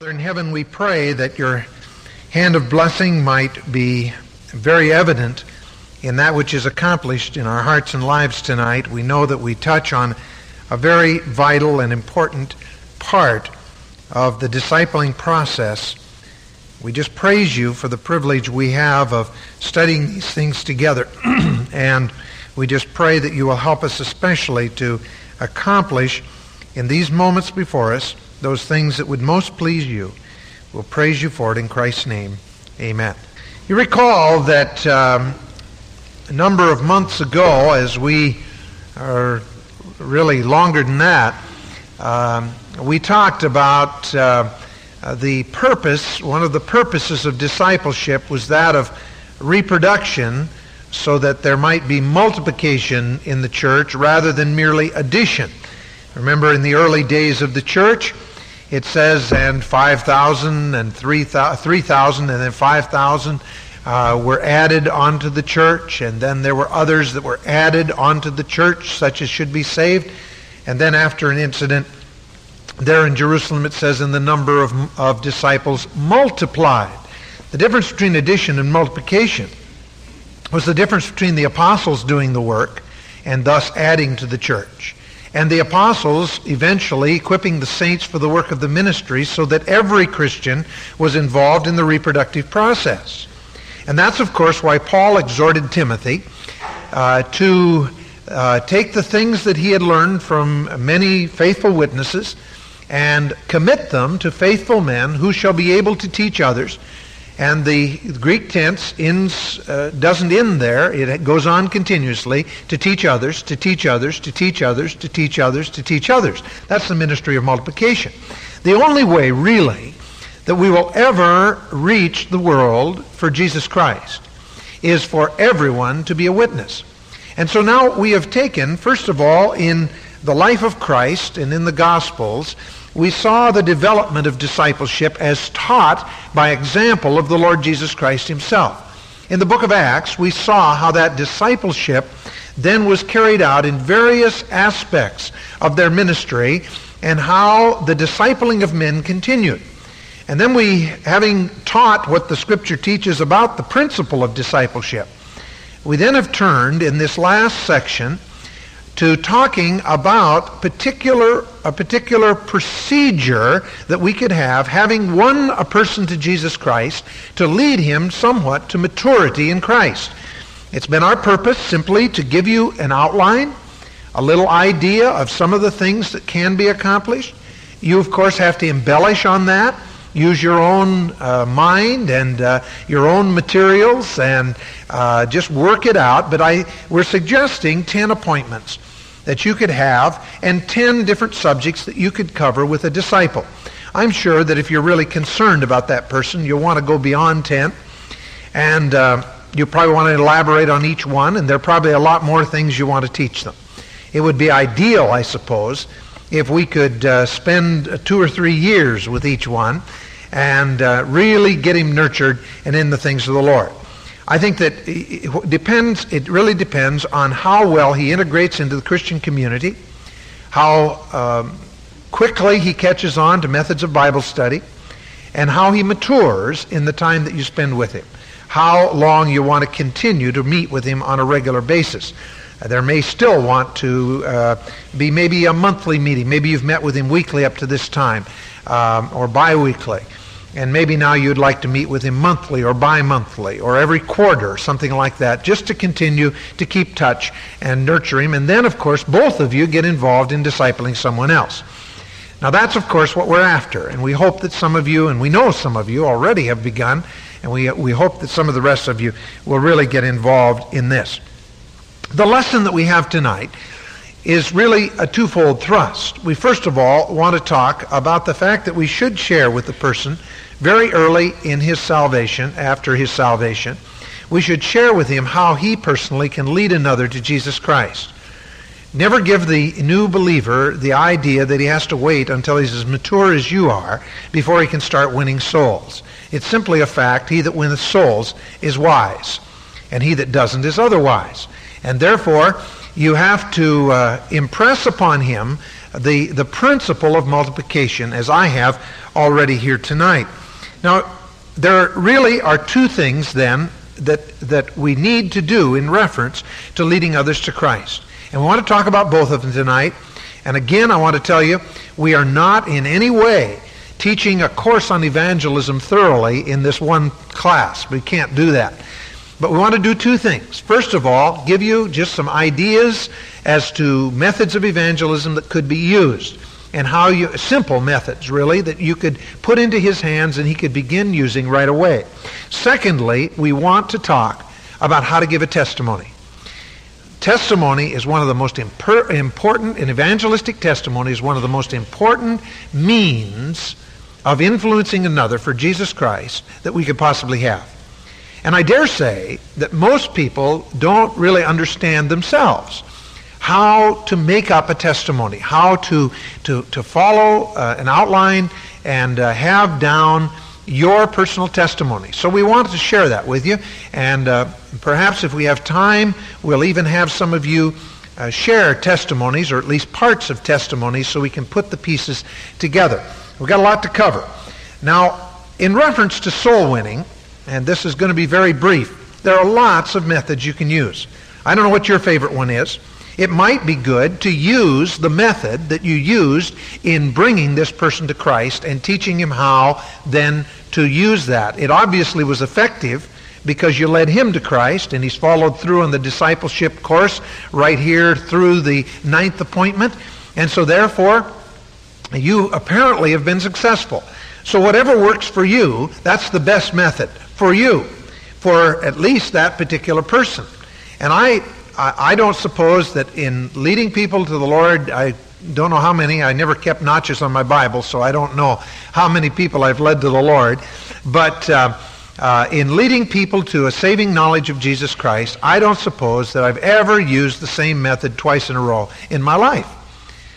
Father in heaven, we pray that your hand of blessing might be very evident in that which is accomplished in our hearts and lives tonight. We know that we touch on a very vital and important part of the discipling process. We just praise you for the privilege we have of studying these things together. and we just pray that you will help us especially to accomplish in these moments before us those things that would most please you. We'll praise you for it in Christ's name. Amen. You recall that um, a number of months ago, as we are really longer than that, um, we talked about uh, uh, the purpose, one of the purposes of discipleship was that of reproduction so that there might be multiplication in the church rather than merely addition. Remember in the early days of the church, it says, and 5,000 and 3,000 and then 5,000 uh, were added onto the church, and then there were others that were added onto the church, such as should be saved. And then after an incident, there in Jerusalem it says, and the number of, of disciples multiplied. The difference between addition and multiplication was the difference between the apostles doing the work and thus adding to the church and the apostles eventually equipping the saints for the work of the ministry so that every Christian was involved in the reproductive process. And that's, of course, why Paul exhorted Timothy uh, to uh, take the things that he had learned from many faithful witnesses and commit them to faithful men who shall be able to teach others and the Greek tense ends, uh, doesn't end there. It goes on continuously to teach others, to teach others, to teach others, to teach others, to teach others. That's the ministry of multiplication. The only way, really, that we will ever reach the world for Jesus Christ is for everyone to be a witness. And so now we have taken, first of all, in the life of Christ and in the Gospels, we saw the development of discipleship as taught by example of the Lord Jesus Christ himself. In the book of Acts, we saw how that discipleship then was carried out in various aspects of their ministry and how the discipling of men continued. And then we, having taught what the Scripture teaches about the principle of discipleship, we then have turned in this last section to talking about particular a particular procedure that we could have having won a person to Jesus Christ to lead him somewhat to maturity in Christ. It's been our purpose simply to give you an outline, a little idea of some of the things that can be accomplished. You of course have to embellish on that use your own uh, mind and uh, your own materials and uh, just work it out. But I, we're suggesting 10 appointments that you could have and 10 different subjects that you could cover with a disciple. I'm sure that if you're really concerned about that person, you'll want to go beyond 10. And uh, you probably want to elaborate on each one, and there are probably a lot more things you want to teach them. It would be ideal, I suppose, if we could uh, spend two or three years with each one and uh, really get him nurtured and in the things of the Lord. I think that it depends, it really depends on how well he integrates into the Christian community, how um, quickly he catches on to methods of Bible study, and how he matures in the time that you spend with him. How long you want to continue to meet with him on a regular basis. Uh, there may still want to uh, be maybe a monthly meeting. Maybe you've met with him weekly up to this time, um, or biweekly and maybe now you'd like to meet with him monthly or bi-monthly or every quarter, something like that, just to continue to keep touch and nurture him. And then, of course, both of you get involved in discipling someone else. Now, that's, of course, what we're after. And we hope that some of you, and we know some of you already have begun, and we, we hope that some of the rest of you will really get involved in this. The lesson that we have tonight is really a twofold thrust. We first of all want to talk about the fact that we should share with the person very early in his salvation, after his salvation, we should share with him how he personally can lead another to Jesus Christ. Never give the new believer the idea that he has to wait until he's as mature as you are before he can start winning souls. It's simply a fact, he that winneth souls is wise, and he that doesn't is otherwise. And therefore, you have to uh, impress upon him the, the principle of multiplication as I have already here tonight. Now, there really are two things then that, that we need to do in reference to leading others to Christ. And we want to talk about both of them tonight. And again, I want to tell you, we are not in any way teaching a course on evangelism thoroughly in this one class. We can't do that. But we want to do two things. First of all, give you just some ideas as to methods of evangelism that could be used and how you simple methods really that you could put into his hands and he could begin using right away. Secondly, we want to talk about how to give a testimony. Testimony is one of the most imper- important, and evangelistic testimony is one of the most important means of influencing another for Jesus Christ that we could possibly have. And I dare say that most people don't really understand themselves how to make up a testimony, how to, to, to follow uh, an outline and uh, have down your personal testimony. So we wanted to share that with you. And uh, perhaps if we have time, we'll even have some of you uh, share testimonies, or at least parts of testimonies, so we can put the pieces together. We've got a lot to cover. Now, in reference to soul winning, and this is going to be very brief, there are lots of methods you can use. I don't know what your favorite one is. It might be good to use the method that you used in bringing this person to Christ and teaching him how then to use that. It obviously was effective because you led him to Christ and he's followed through on the discipleship course right here through the ninth appointment. And so therefore, you apparently have been successful. So whatever works for you, that's the best method for you, for at least that particular person. And I, I, don't suppose that in leading people to the Lord, I don't know how many. I never kept notches on my Bible, so I don't know how many people I've led to the Lord. But uh, uh, in leading people to a saving knowledge of Jesus Christ, I don't suppose that I've ever used the same method twice in a row in my life.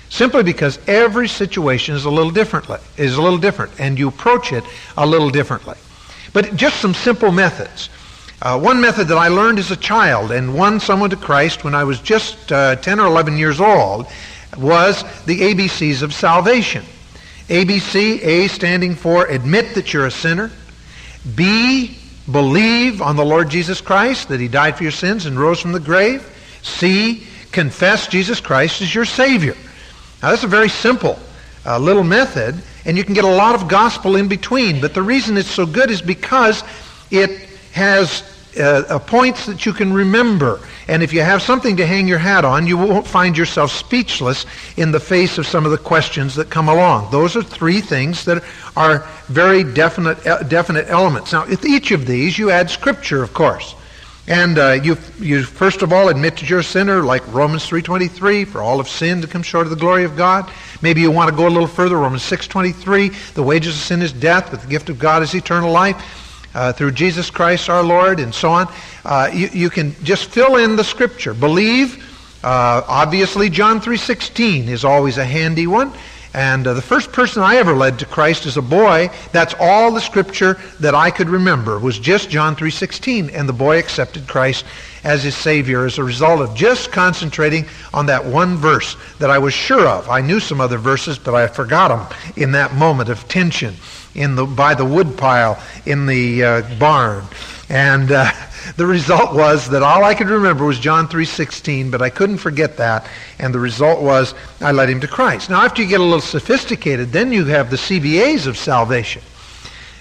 Simply because every situation is a little differently, is a little different, and you approach it a little differently. But just some simple methods. Uh, one method that I learned as a child and won someone to Christ when I was just uh, 10 or 11 years old was the ABCs of salvation. ABC, A standing for admit that you're a sinner. B, believe on the Lord Jesus Christ, that he died for your sins and rose from the grave. C, confess Jesus Christ as your Savior. Now, that's a very simple uh, little method, and you can get a lot of gospel in between. But the reason it's so good is because it has uh, points that you can remember. And if you have something to hang your hat on, you won't find yourself speechless in the face of some of the questions that come along. Those are three things that are very definite, uh, definite elements. Now, with each of these, you add Scripture, of course. And uh, you, you first of all admit that you're a sinner, like Romans 3.23, for all have sinned to come short of the glory of God. Maybe you want to go a little further, Romans 6.23, the wages of sin is death, but the gift of God is eternal life uh, through Jesus Christ our Lord, and so on. Uh, you, you, can just fill in the Scripture. Believe, uh, obviously John 3.16 is always a handy one. And uh, the first person I ever led to Christ as a boy, that's all the scripture that I could remember was just John 3:16 and the boy accepted Christ as his savior as a result of just concentrating on that one verse that I was sure of. I knew some other verses, but I forgot them in that moment of tension in the, by the woodpile in the uh, barn. And uh, the result was that all I could remember was John 3.16, but I couldn't forget that. And the result was I led him to Christ. Now, after you get a little sophisticated, then you have the CBAs of salvation.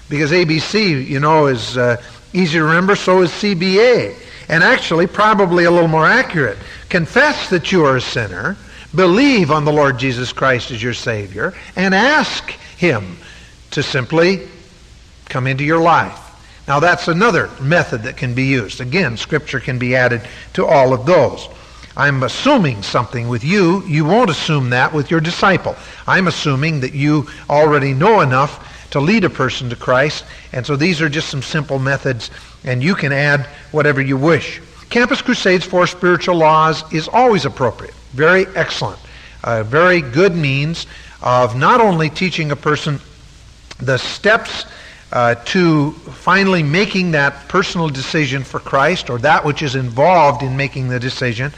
Because ABC, you know, is uh, easy to remember, so is CBA. And actually, probably a little more accurate. Confess that you are a sinner, believe on the Lord Jesus Christ as your Savior, and ask Him to simply come into your life. Now that's another method that can be used. Again, Scripture can be added to all of those. I'm assuming something with you. You won't assume that with your disciple. I'm assuming that you already know enough to lead a person to Christ. And so these are just some simple methods, and you can add whatever you wish. Campus Crusade's Four Spiritual Laws is always appropriate. Very excellent. A very good means of not only teaching a person the steps uh, to finally making that personal decision for Christ or that which is involved in making the decision,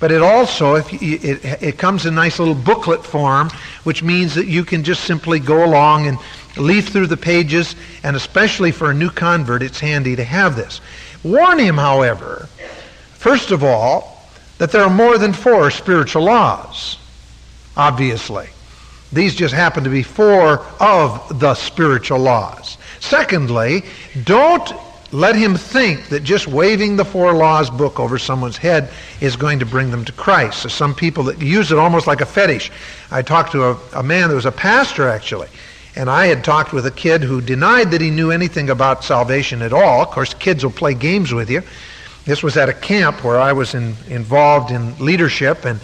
But it also, if you, it, it comes in nice little booklet form, which means that you can just simply go along and leaf through the pages, and especially for a new convert, it's handy to have this. Warn him, however, first of all, that there are more than four spiritual laws, obviously. These just happen to be four of the spiritual laws. Secondly, don't let him think that just waving the four laws book over someone's head is going to bring them to Christ. So some people that use it almost like a fetish. I talked to a, a man that was a pastor actually, and I had talked with a kid who denied that he knew anything about salvation at all. Of course, kids will play games with you. This was at a camp where I was in, involved in leadership, and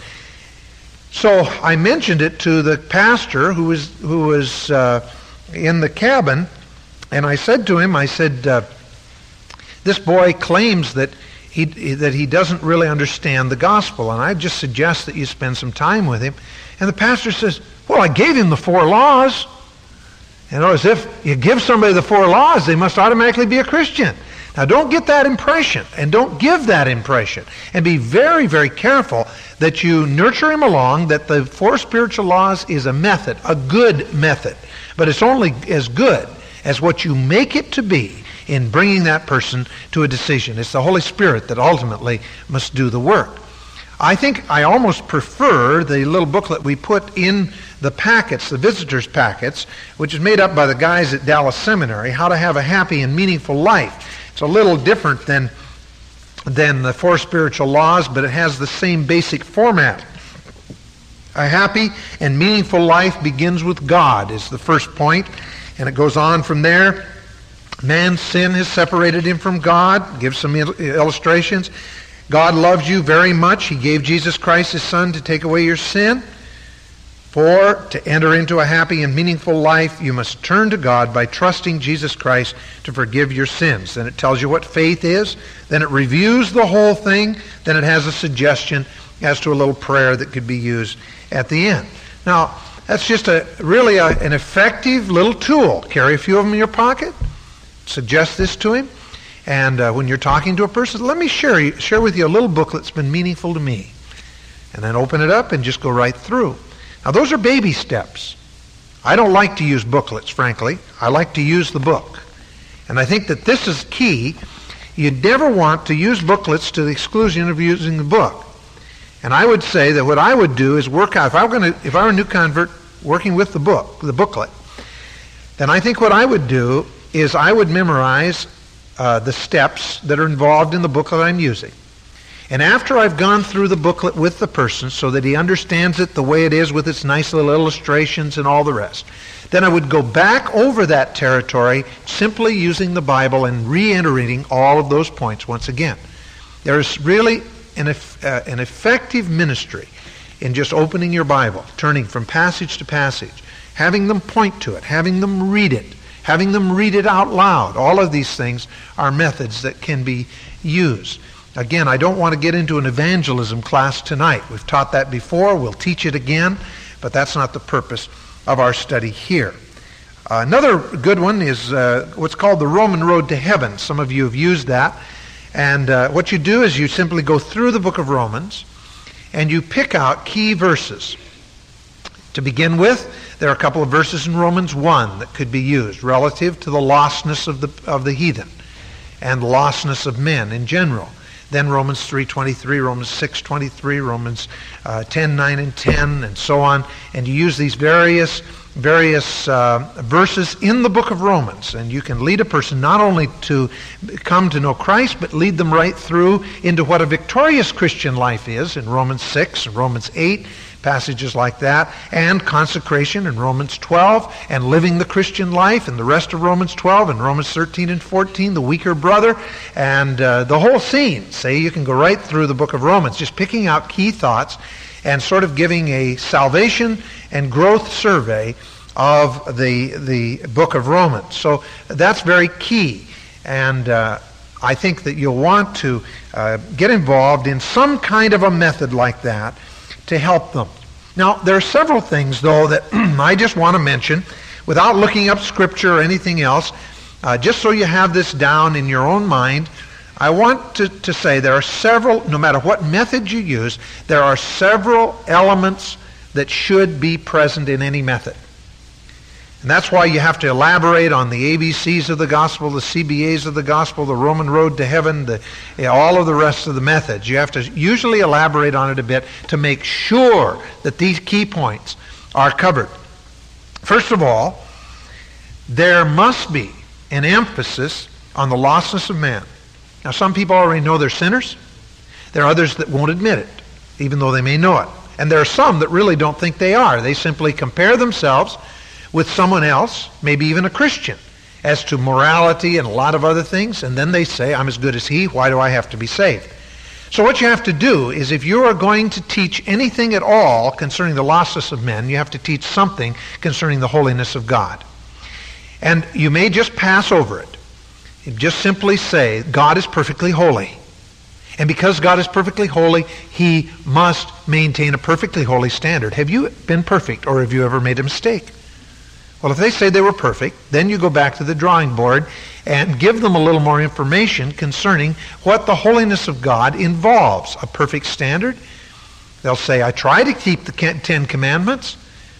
so I mentioned it to the pastor who was who was uh, in the cabin, and I said to him, I said, uh, "This boy claims that he that he doesn't really understand the gospel, and I just suggest that you spend some time with him." And the pastor says, "Well, I gave him the four laws." You know, as if you give somebody the four laws, they must automatically be a Christian. Now, don't get that impression, and don't give that impression. And be very, very careful that you nurture him along, that the four spiritual laws is a method, a good method. But it's only as good as what you make it to be in bringing that person to a decision. It's the Holy Spirit that ultimately must do the work. I think I almost prefer the little booklet we put in the packets, the visitors' packets, which is made up by the guys at Dallas Seminary, How to Have a Happy and Meaningful Life. It's a little different than, than the Four Spiritual Laws, but it has the same basic format. A happy and meaningful life begins with God, is the first point, and it goes on from there. Man's sin has separated him from God. Gives some illustrations. God loves you very much. He gave Jesus Christ, his Son, to take away your sin. For to enter into a happy and meaningful life, you must turn to God by trusting Jesus Christ to forgive your sins. Then it tells you what faith is. Then it reviews the whole thing. Then it has a suggestion as to a little prayer that could be used at the end. Now, that's just a really a, an effective little tool. Carry a few of them in your pocket. Suggest this to him. And uh, when you're talking to a person, let me share, share with you a little book that's been meaningful to me. And then open it up and just go right through. Now, those are baby steps. I don't like to use booklets, frankly. I like to use the book. And I think that this is key. You never want to use booklets to the exclusion of using the book. And I would say that what I would do is work out, if I were, going to, if I were a new convert working with the book, the booklet, then I think what I would do is I would memorize uh, the steps that are involved in the booklet I'm using. And after I've gone through the booklet with the person so that he understands it the way it is with its nice little illustrations and all the rest, then I would go back over that territory simply using the Bible and reiterating all of those points once again. There is really an, uh, an effective ministry in just opening your Bible, turning from passage to passage, having them point to it, having them read it, having them read it out loud. All of these things are methods that can be used. Again, I don't want to get into an evangelism class tonight. We've taught that before. We'll teach it again, but that's not the purpose of our study here. Uh, another good one is uh, what's called the Roman Road to Heaven. Some of you have used that. And uh, what you do is you simply go through the book of Romans and you pick out key verses. To begin with, there are a couple of verses in Romans 1 that could be used relative to the lostness of the, of the heathen and lostness of men in general. Then Romans 3.23, Romans 6.23, Romans uh, 10, 9, and 10, and so on. And you use these various various uh, verses in the book of Romans. And you can lead a person not only to come to know Christ, but lead them right through into what a victorious Christian life is in Romans 6 and Romans 8 passages like that, and consecration in Romans 12, and living the Christian life in the rest of Romans 12, and Romans 13 and 14, the weaker brother, and uh, the whole scene. Say you can go right through the book of Romans, just picking out key thoughts and sort of giving a salvation and growth survey of the, the book of Romans. So that's very key. And uh, I think that you'll want to uh, get involved in some kind of a method like that to help them. Now, there are several things, though, that I just want to mention without looking up Scripture or anything else, uh, just so you have this down in your own mind. I want to, to say there are several, no matter what method you use, there are several elements that should be present in any method. And that's why you have to elaborate on the ABCs of the gospel, the CBAs of the gospel, the Roman road to heaven, the, all of the rest of the methods. You have to usually elaborate on it a bit to make sure that these key points are covered. First of all, there must be an emphasis on the lostness of man. Now, some people already know they're sinners. There are others that won't admit it, even though they may know it. And there are some that really don't think they are. They simply compare themselves with someone else, maybe even a Christian, as to morality and a lot of other things, and then they say, I'm as good as he, why do I have to be saved? So what you have to do is if you are going to teach anything at all concerning the lostness of men, you have to teach something concerning the holiness of God. And you may just pass over it. Just simply say, God is perfectly holy. And because God is perfectly holy, he must maintain a perfectly holy standard. Have you been perfect or have you ever made a mistake? Well, if they say they were perfect, then you go back to the drawing board and give them a little more information concerning what the holiness of God involves. A perfect standard. They'll say, I try to keep the Ten Commandments.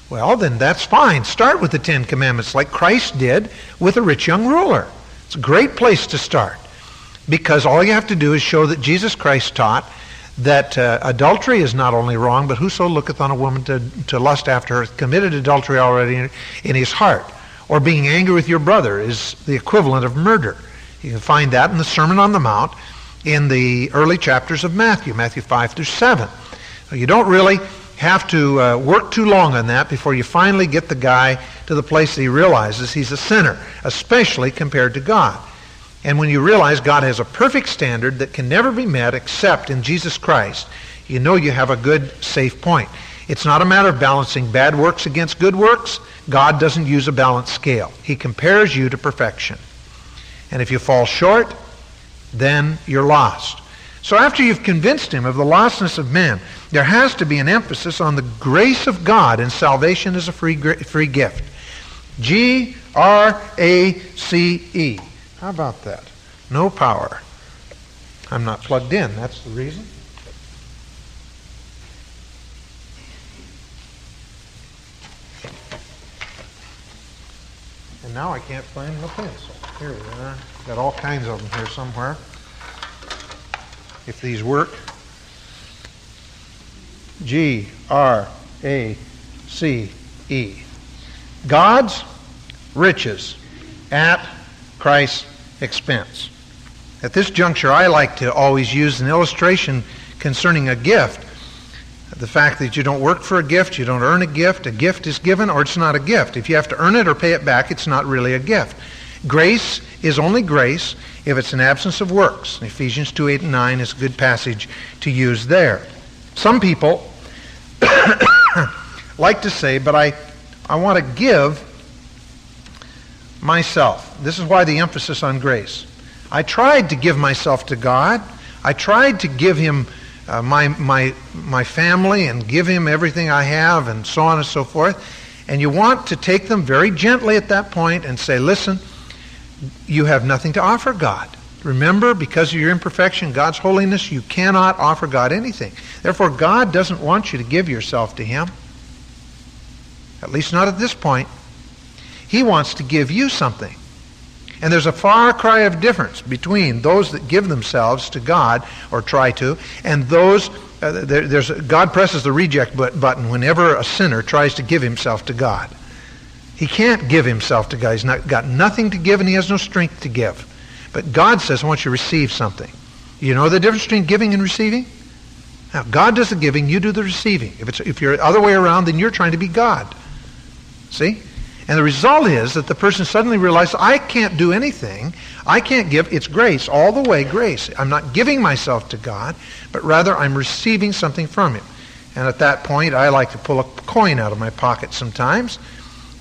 Well, then that's fine. Start with the Ten Commandments like Christ did with a rich young ruler. It's a great place to start because all you have to do is show that Jesus Christ taught that uh, adultery is not only wrong, but whoso looketh on a woman to, to lust after her committed adultery already in, in his heart. Or being angry with your brother is the equivalent of murder. You can find that in the Sermon on the Mount in the early chapters of Matthew, Matthew 5 through 7. So you don't really have to uh, work too long on that before you finally get the guy to the place that he realizes he's a sinner, especially compared to God. And when you realize God has a perfect standard that can never be met except in Jesus Christ, you know you have a good, safe point. It's not a matter of balancing bad works against good works. God doesn't use a balanced scale. He compares you to perfection. And if you fall short, then you're lost. So after you've convinced him of the lostness of men, there has to be an emphasis on the grace of God and salvation as a free, free gift. G R A C E. How about that? No power. I'm not plugged in. That's the reason. And now I can't find my pencil. Here we are. Got all kinds of them here somewhere. If these work. G R A C E. God's riches at Christ's expense. At this juncture, I like to always use an illustration concerning a gift. The fact that you don't work for a gift, you don't earn a gift, a gift is given or it's not a gift. If you have to earn it or pay it back, it's not really a gift. Grace is only grace if it's an absence of works. Ephesians 2, 8, and 9 is a good passage to use there. Some people like to say, but I, I want to give myself. This is why the emphasis on grace. I tried to give myself to God. I tried to give him uh, my, my, my family and give him everything I have and so on and so forth. And you want to take them very gently at that point and say, listen, you have nothing to offer God. Remember, because of your imperfection, God's holiness, you cannot offer God anything. Therefore, God doesn't want you to give yourself to Him. At least not at this point. He wants to give you something. And there's a far cry of difference between those that give themselves to God, or try to, and those, uh, there, there's, God presses the reject button whenever a sinner tries to give himself to God. He can't give himself to God. He's not, got nothing to give and he has no strength to give. But God says, I want you to receive something. You know the difference between giving and receiving? Now, God does the giving, you do the receiving. If, it's, if you're the other way around, then you're trying to be God. See? And the result is that the person suddenly realizes, I can't do anything. I can't give. It's grace, all the way grace. I'm not giving myself to God, but rather I'm receiving something from Him. And at that point, I like to pull a coin out of my pocket sometimes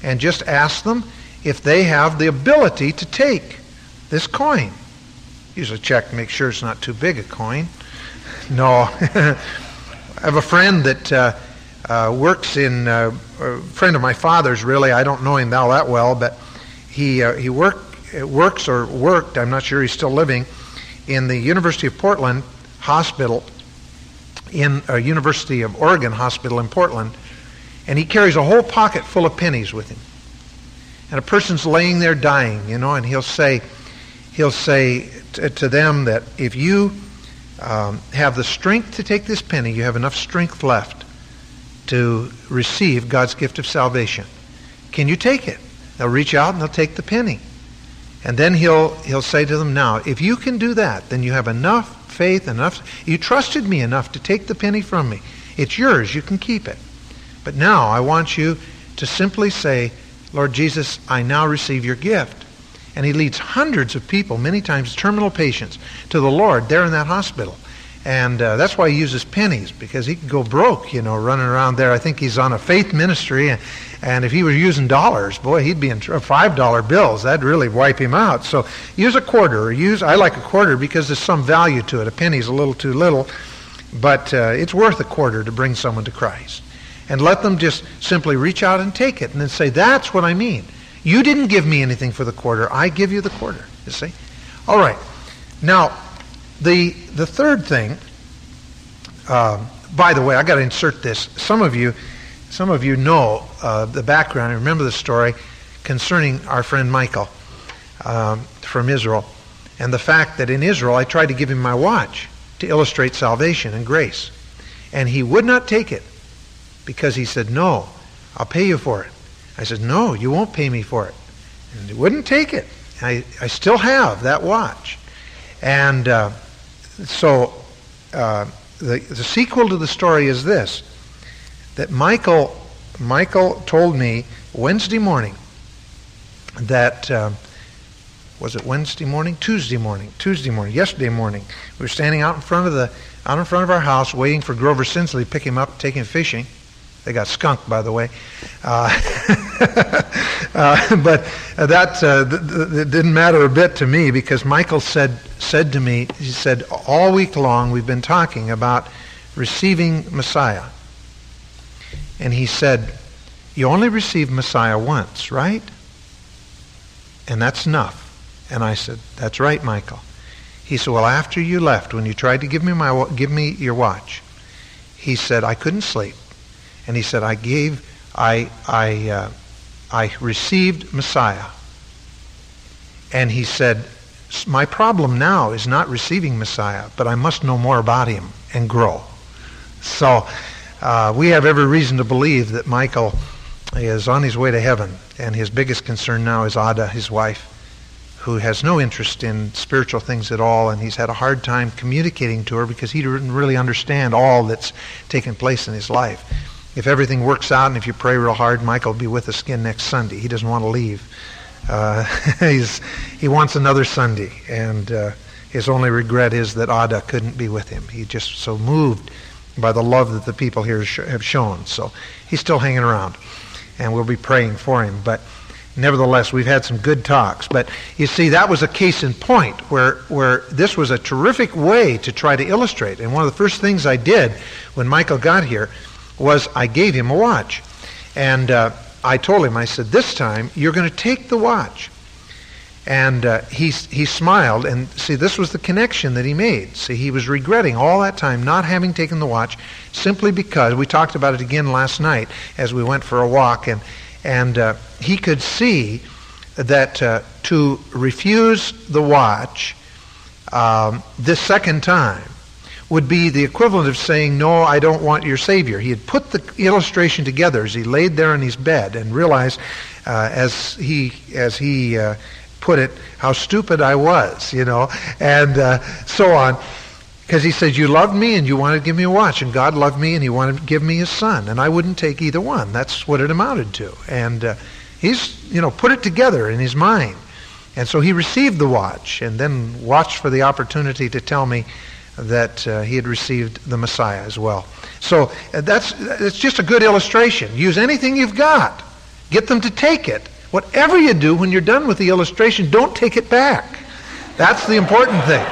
and just ask them if they have the ability to take this coin. Usually check to make sure it's not too big a coin. No. I have a friend that uh, uh, works in, uh, a friend of my father's really, I don't know him now that well, but he, uh, he work, works or worked, I'm not sure he's still living, in the University of Portland Hospital, in a University of Oregon Hospital in Portland, and he carries a whole pocket full of pennies with him. And a person's laying there dying, you know, and he'll say, he'll say t- to them that if you um, have the strength to take this penny, you have enough strength left to receive God's gift of salvation. Can you take it? They'll reach out and they'll take the penny. And then he'll, he'll say to them, Now, if you can do that, then you have enough faith, enough. You trusted me enough to take the penny from me. It's yours. You can keep it. But now I want you to simply say, Lord Jesus, I now receive your gift. And he leads hundreds of people, many times terminal patients, to the Lord there in that hospital. And uh, that's why he uses pennies, because he could go broke, you know, running around there. I think he's on a faith ministry. And, and if he was using dollars, boy, he'd be in tr- $5 bills. That'd really wipe him out. So use a quarter. Or use, I like a quarter because there's some value to it. A penny's a little too little. But uh, it's worth a quarter to bring someone to Christ. And let them just simply reach out and take it. And then say, that's what I mean. You didn't give me anything for the quarter. I give you the quarter. You see? All right. Now, the, the third thing, uh, by the way, I got to insert this. Some of you, some of you know uh, the background. I remember the story concerning our friend Michael um, from Israel, and the fact that in Israel I tried to give him my watch to illustrate salvation and grace, and he would not take it because he said, "No, I'll pay you for it." I said, "No, you won't pay me for it," and he wouldn't take it. I, I still have that watch, and. Uh, so uh, the, the sequel to the story is this that Michael, Michael told me Wednesday morning that, uh, was it Wednesday morning? Tuesday morning. Tuesday morning. Yesterday morning. We were standing out in front of the, out in front of our house waiting for Grover Sinsley to pick him up, take him fishing. They got skunked, by the way. Uh, uh, but that uh, th- th- didn't matter a bit to me because Michael said, said to me, he said, all week long we've been talking about receiving Messiah. And he said, you only receive Messiah once, right? And that's enough. And I said, that's right, Michael. He said, well, after you left, when you tried to give me, my, give me your watch, he said, I couldn't sleep. And he said, I gave, I, I, uh, I received Messiah. And he said, my problem now is not receiving Messiah, but I must know more about him and grow. So uh, we have every reason to believe that Michael is on his way to heaven, and his biggest concern now is Ada, his wife, who has no interest in spiritual things at all, and he's had a hard time communicating to her because he didn't really understand all that's taken place in his life if everything works out and if you pray real hard, Michael will be with us again next Sunday. He doesn't want to leave. Uh, he's, he wants another Sunday, and uh, his only regret is that Ada couldn't be with him. He's just so moved by the love that the people here have shown. So he's still hanging around, and we'll be praying for him. But nevertheless, we've had some good talks. But you see, that was a case in point where, where this was a terrific way to try to illustrate. And one of the first things I did when Michael got here was I gave him a watch. And uh, I told him, I said, this time you're going to take the watch. And uh, he, he smiled, and see, this was the connection that he made. See, he was regretting all that time not having taken the watch simply because, we talked about it again last night as we went for a walk, and, and uh, he could see that uh, to refuse the watch um, this second time would be the equivalent of saying, No, I don't want your Savior. He had put the illustration together as he laid there in his bed and realized, uh, as he, as he uh, put it, how stupid I was, you know, and uh, so on. Because he says, You loved me and you wanted to give me a watch, and God loved me and he wanted to give me his son, and I wouldn't take either one. That's what it amounted to. And uh, he's, you know, put it together in his mind. And so he received the watch and then watched for the opportunity to tell me that uh, he had received the Messiah as well. So uh, that's, that's just a good illustration. Use anything you've got. Get them to take it. Whatever you do when you're done with the illustration, don't take it back. That's the important thing.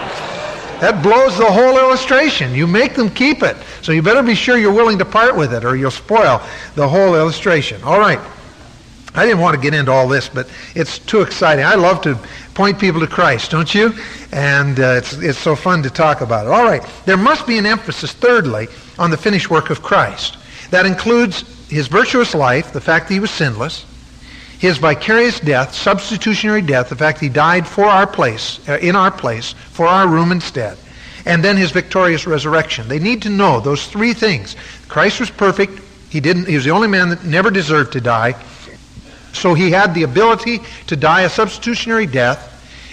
That blows the whole illustration. You make them keep it. So you better be sure you're willing to part with it or you'll spoil the whole illustration. All right. I didn't want to get into all this, but it's too exciting. I love to point people to Christ, don't you? And uh, it's, it's so fun to talk about it. All right, there must be an emphasis, thirdly, on the finished work of Christ. That includes his virtuous life, the fact that he was sinless, his vicarious death, substitutionary death, the fact that he died for our place, uh, in our place, for our room instead, and then his victorious resurrection. They need to know those three things. Christ was perfect. He didn't. He was the only man that never deserved to die. So he had the ability to die a substitutionary death.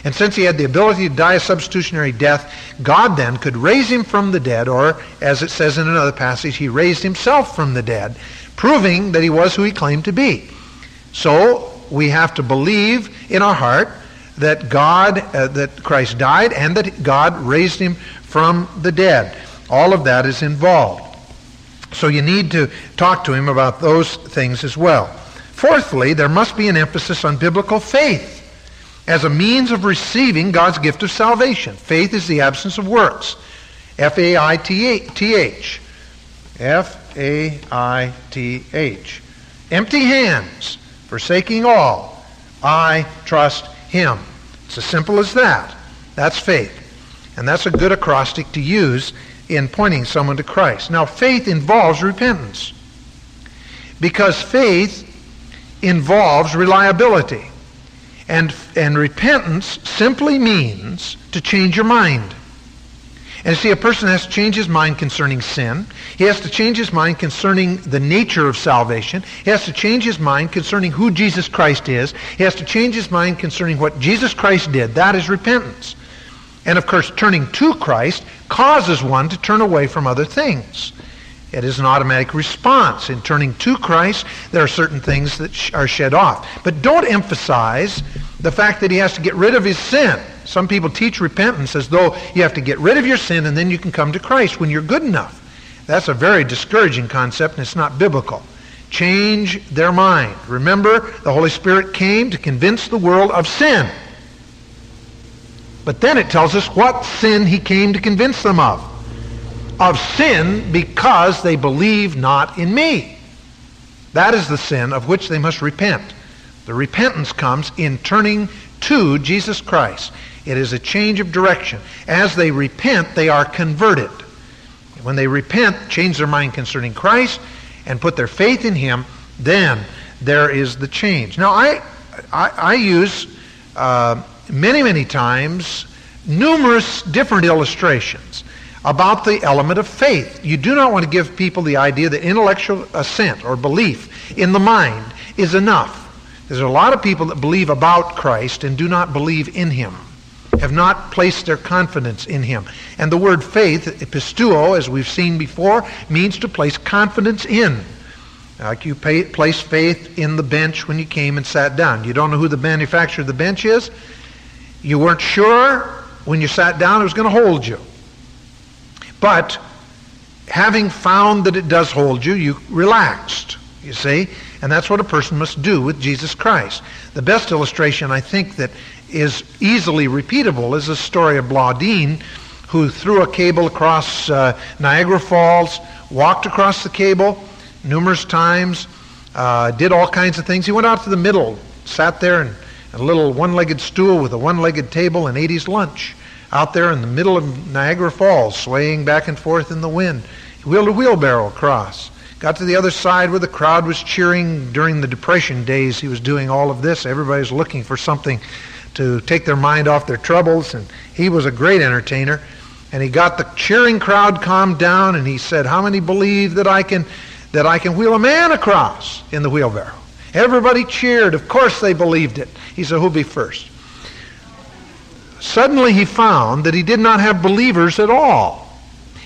And since he had the ability to die a substitutionary death, God then could raise him from the dead, or as it says in another passage, he raised himself from the dead, proving that he was who he claimed to be. So we have to believe in our heart that God, uh, that Christ died and that God raised him from the dead. All of that is involved. So you need to talk to him about those things as well. Fourthly, there must be an emphasis on biblical faith as a means of receiving God's gift of salvation. Faith is the absence of works. F-A-I-T-H. F-A-I-T-H. Empty hands, forsaking all. I trust him. It's as simple as that. That's faith. And that's a good acrostic to use in pointing someone to Christ. Now, faith involves repentance. Because faith involves reliability. And, and repentance simply means to change your mind. And see, a person has to change his mind concerning sin. He has to change his mind concerning the nature of salvation. He has to change his mind concerning who Jesus Christ is. He has to change his mind concerning what Jesus Christ did. That is repentance. And of course, turning to Christ causes one to turn away from other things. It is an automatic response. In turning to Christ, there are certain things that sh- are shed off. But don't emphasize the fact that he has to get rid of his sin. Some people teach repentance as though you have to get rid of your sin and then you can come to Christ when you're good enough. That's a very discouraging concept and it's not biblical. Change their mind. Remember, the Holy Spirit came to convince the world of sin. But then it tells us what sin he came to convince them of of sin because they believe not in me. That is the sin of which they must repent. The repentance comes in turning to Jesus Christ. It is a change of direction. As they repent, they are converted. When they repent, change their mind concerning Christ, and put their faith in Him, then there is the change. Now, I, I, I use uh, many, many times numerous different illustrations about the element of faith. You do not want to give people the idea that intellectual assent or belief in the mind is enough. There's a lot of people that believe about Christ and do not believe in him, have not placed their confidence in him. And the word faith, pisteuo, as we've seen before, means to place confidence in. Like you pay, place faith in the bench when you came and sat down. You don't know who the manufacturer of the bench is. You weren't sure when you sat down it was going to hold you. But having found that it does hold you, you relaxed, you see? And that's what a person must do with Jesus Christ. The best illustration, I think, that is easily repeatable is the story of Blondin, who threw a cable across uh, Niagara Falls, walked across the cable numerous times, uh, did all kinds of things. He went out to the middle, sat there in a little one-legged stool with a one-legged table and ate his lunch out there in the middle of Niagara Falls, swaying back and forth in the wind. He wheeled a wheelbarrow across. Got to the other side where the crowd was cheering during the Depression days. He was doing all of this. Everybody's looking for something to take their mind off their troubles, and he was a great entertainer. And he got the cheering crowd calmed down, and he said, "How many believe that I can that I can wheel a man across in the wheelbarrow?" Everybody cheered. Of course, they believed it. He said, "Who'll be first? Suddenly he found that he did not have believers at all.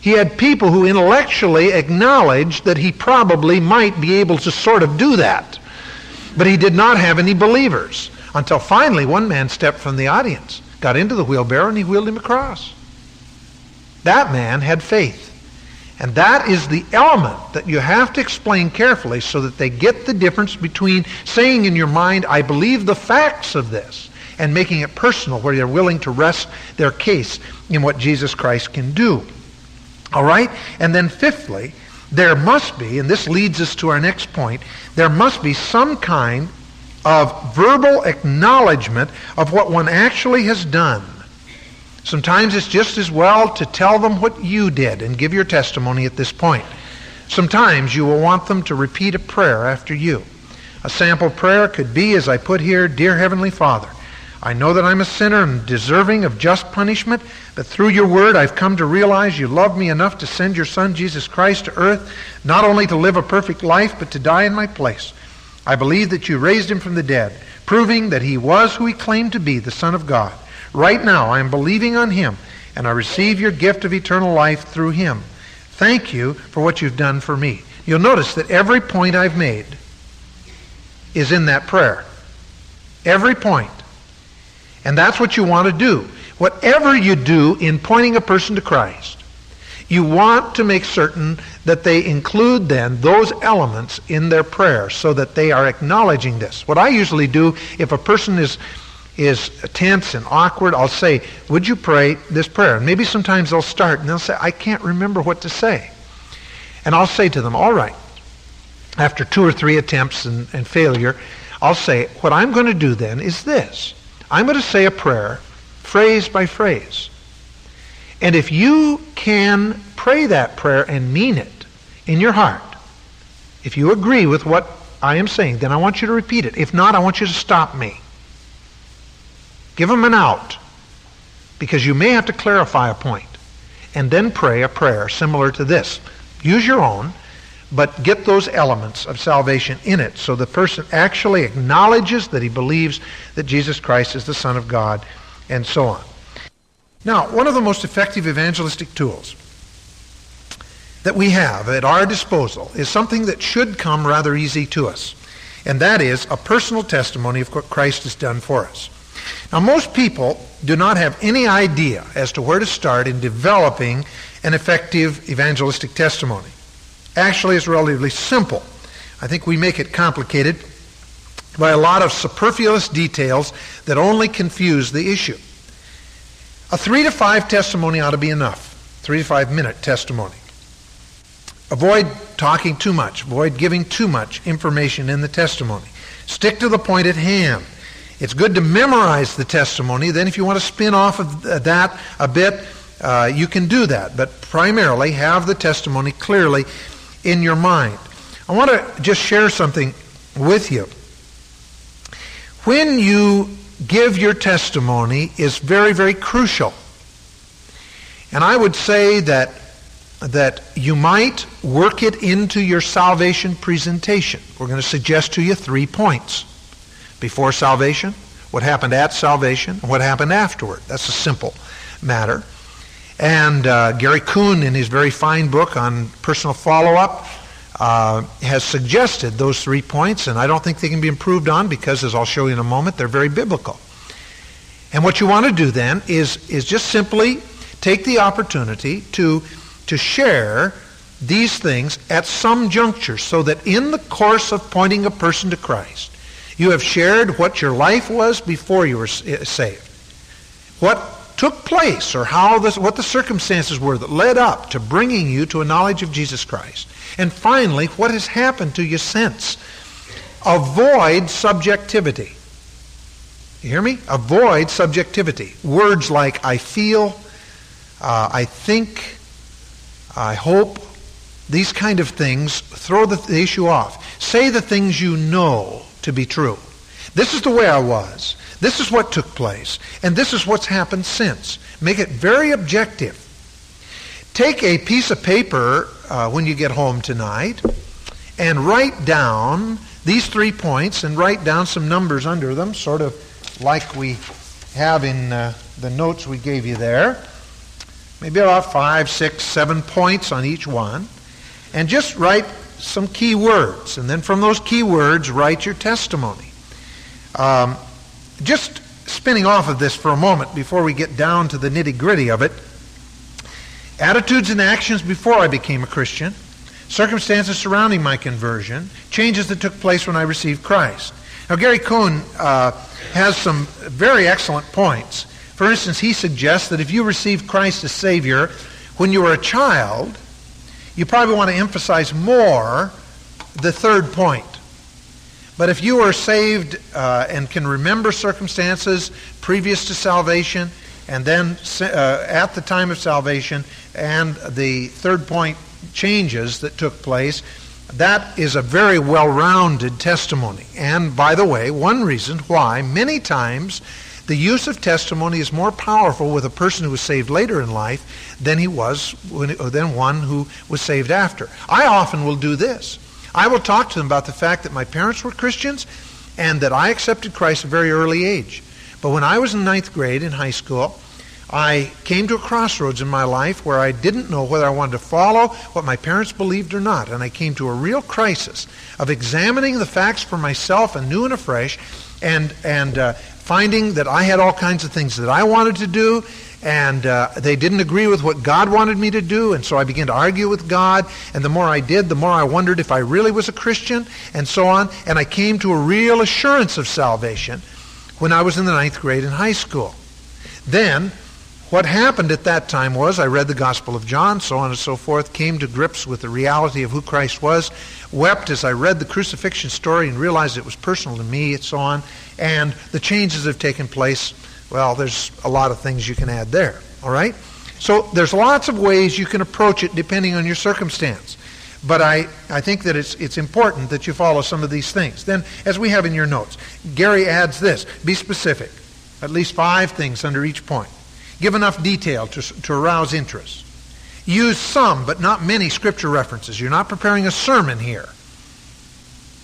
He had people who intellectually acknowledged that he probably might be able to sort of do that. But he did not have any believers. Until finally one man stepped from the audience, got into the wheelbarrow, and he wheeled him across. That man had faith. And that is the element that you have to explain carefully so that they get the difference between saying in your mind, I believe the facts of this, and making it personal where they're willing to rest their case in what Jesus Christ can do. All right? And then fifthly, there must be, and this leads us to our next point, there must be some kind of verbal acknowledgement of what one actually has done. Sometimes it's just as well to tell them what you did and give your testimony at this point. Sometimes you will want them to repeat a prayer after you. A sample prayer could be, as I put here, Dear Heavenly Father, I know that I'm a sinner and deserving of just punishment, but through your word I've come to realize you love me enough to send your Son, Jesus Christ, to earth, not only to live a perfect life, but to die in my place. I believe that you raised him from the dead, proving that he was who he claimed to be, the Son of God. Right now I am believing on him, and I receive your gift of eternal life through him. Thank you for what you've done for me. You'll notice that every point I've made is in that prayer. Every point. And that's what you want to do. Whatever you do in pointing a person to Christ, you want to make certain that they include then those elements in their prayer so that they are acknowledging this. What I usually do if a person is is tense and awkward, I'll say, "Would you pray this prayer?" And maybe sometimes they'll start and they'll say, "I can't remember what to say." And I'll say to them, "All right." After two or three attempts and, and failure, I'll say, "What I'm going to do then is this. I'm going to say a prayer, phrase by phrase. And if you can pray that prayer and mean it in your heart, if you agree with what I am saying, then I want you to repeat it. If not, I want you to stop me. Give them an out. Because you may have to clarify a point. And then pray a prayer similar to this. Use your own but get those elements of salvation in it so the person actually acknowledges that he believes that Jesus Christ is the Son of God and so on. Now, one of the most effective evangelistic tools that we have at our disposal is something that should come rather easy to us, and that is a personal testimony of what Christ has done for us. Now, most people do not have any idea as to where to start in developing an effective evangelistic testimony actually is relatively simple. I think we make it complicated by a lot of superfluous details that only confuse the issue. A three to five testimony ought to be enough. Three to five minute testimony. Avoid talking too much. Avoid giving too much information in the testimony. Stick to the point at hand. It's good to memorize the testimony. Then, if you want to spin off of that a bit, uh, you can do that. But primarily, have the testimony clearly in your mind. I want to just share something with you. When you give your testimony is very, very crucial. And I would say that that you might work it into your salvation presentation. We're going to suggest to you three points. Before salvation, what happened at salvation, and what happened afterward. That's a simple matter. And uh, Gary Kuhne, in his very fine book on personal follow-up, uh, has suggested those three points, and I don't think they can be improved on because, as I'll show you in a moment, they're very biblical. And what you want to do then is, is just simply take the opportunity to, to share these things at some juncture so that in the course of pointing a person to Christ, you have shared what your life was before you were saved. What took place or how this, what the circumstances were that led up to bringing you to a knowledge of Jesus Christ. And finally, what has happened to you since. Avoid subjectivity. You hear me? Avoid subjectivity. Words like I feel, uh, I think, I hope, these kind of things throw the, the issue off. Say the things you know to be true. This is the way I was. This is what took place. And this is what's happened since. Make it very objective. Take a piece of paper uh, when you get home tonight and write down these three points and write down some numbers under them, sort of like we have in uh, the notes we gave you there. Maybe about five, six, seven points on each one. And just write some key words. And then from those key words, write your testimony. Um, just spinning off of this for a moment before we get down to the nitty gritty of it. Attitudes and actions before I became a Christian, circumstances surrounding my conversion, changes that took place when I received Christ. Now, Gary Kuhne uh, has some very excellent points. For instance, he suggests that if you received Christ as Savior when you were a child, you probably want to emphasize more the third point But if you are saved uh, and can remember circumstances previous to salvation, and then uh, at the time of salvation, and the third point changes that took place, that is a very well rounded testimony. And by the way, one reason why many times the use of testimony is more powerful with a person who was saved later in life than he was when, than one who was saved after. I often will do this. I will talk to them about the fact that my parents were Christians and that I accepted Christ at a very early age. But when I was in ninth grade in high school, I came to a crossroads in my life where I didn't know whether I wanted to follow what my parents believed or not. And I came to a real crisis of examining the facts for myself anew and afresh and, and uh, finding that I had all kinds of things that I wanted to do and uh, they didn't agree with what God wanted me to do, and so I began to argue with God. And the more I did, the more I wondered if I really was a Christian, and so on. And I came to a real assurance of salvation when I was in the ninth grade in high school. Then, what happened at that time was I read the Gospel of John, so on and so forth, came to grips with the reality of who Christ was, wept as I read the crucifixion story and realized it was personal to me, and so on. And the changes have taken place well, there's a lot of things you can add there. All right? So there's lots of ways you can approach it depending on your circumstance. But I, I think that it's, it's important that you follow some of these things. Then, as we have in your notes, Gary adds this be specific. At least five things under each point. Give enough detail to, to arouse interest. Use some, but not many, scripture references. You're not preparing a sermon here.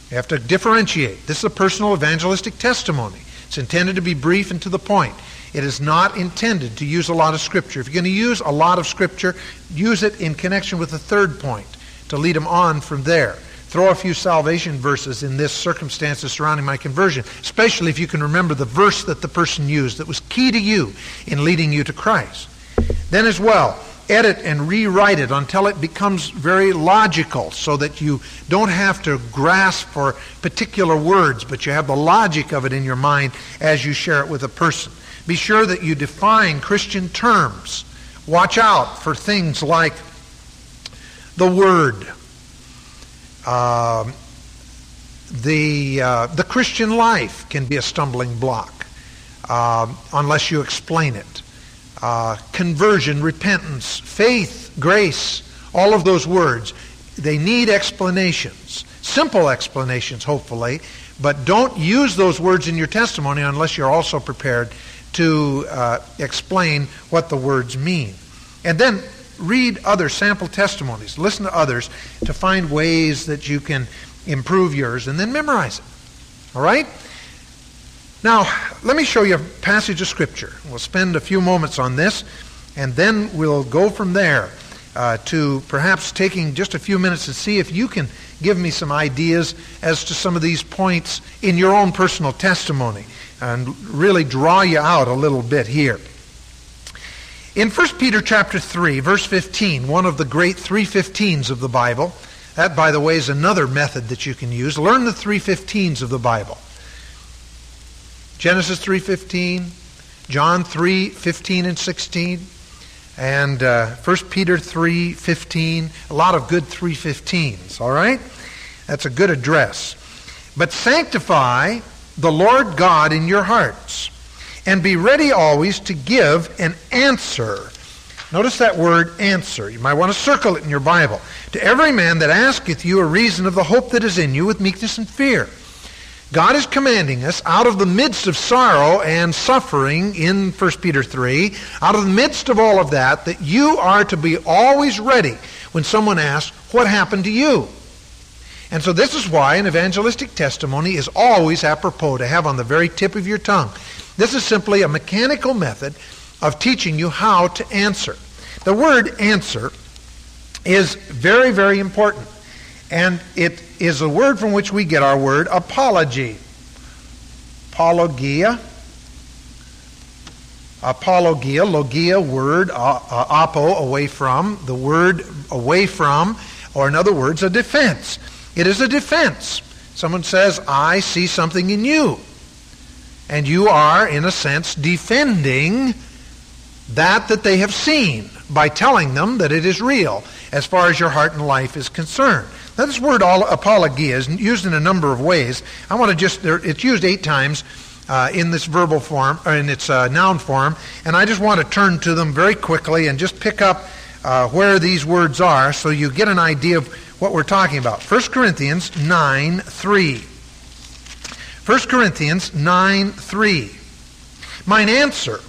You have to differentiate. This is a personal evangelistic testimony. It's intended to be brief and to the point. It is not intended to use a lot of Scripture. If you're going to use a lot of Scripture, use it in connection with the third point to lead them on from there. Throw a few salvation verses in this circumstances surrounding my conversion, especially if you can remember the verse that the person used that was key to you in leading you to Christ. Then, as well, edit and rewrite it until it becomes very logical so that you don't have to grasp for particular words, but you have the logic of it in your mind as you share it with a person. Be sure that you define Christian terms. Watch out for things like the word, uh, the, uh, the Christian life can be a stumbling block uh, unless you explain it uh, conversion, repentance, faith, grace, all of those words, they need explanations. Simple explanations, hopefully, but don't use those words in your testimony unless you're also prepared to uh, explain what the words mean. And then read other sample testimonies. Listen to others to find ways that you can improve yours, and then memorize it. All right? Now, let me show you a passage of Scripture. We'll spend a few moments on this, and then we'll go from there uh, to perhaps taking just a few minutes to see if you can give me some ideas as to some of these points in your own personal testimony and really draw you out a little bit here. In 1 Peter chapter 3, verse 15, one of the great 315s of the Bible, that, by the way, is another method that you can use. Learn the 315s of the Bible. Genesis 3.15, John 3.15 and 16, and uh, 1 Peter 3.15, a lot of good 3.15s, all right? That's a good address. But sanctify the Lord God in your hearts, and be ready always to give an answer. Notice that word answer. You might want to circle it in your Bible. To every man that asketh you a reason of the hope that is in you with meekness and fear God is commanding us out of the midst of sorrow and suffering in 1 Peter 3, out of the midst of all of that, that you are to be always ready when someone asks, What happened to you? And so this is why an evangelistic testimony is always apropos to have on the very tip of your tongue. This is simply a mechanical method of teaching you how to answer. The word answer is very, very important. And it is a word from which we get our word apology. Apologia. Apologia, logia, word, uh, uh, apo, away from, the word away from, or in other words, a defense. It is a defense. Someone says, I see something in you. And you are, in a sense, defending that that they have seen by telling them that it is real as far as your heart and life is concerned. Now, this word apologia is used in a number of ways. I want to just, it's used eight times uh, in this verbal form, or in its uh, noun form, and I just want to turn to them very quickly and just pick up uh, where these words are so you get an idea of what we're talking about. 1 Corinthians 9 3. 1 Corinthians 9 3. Mine answer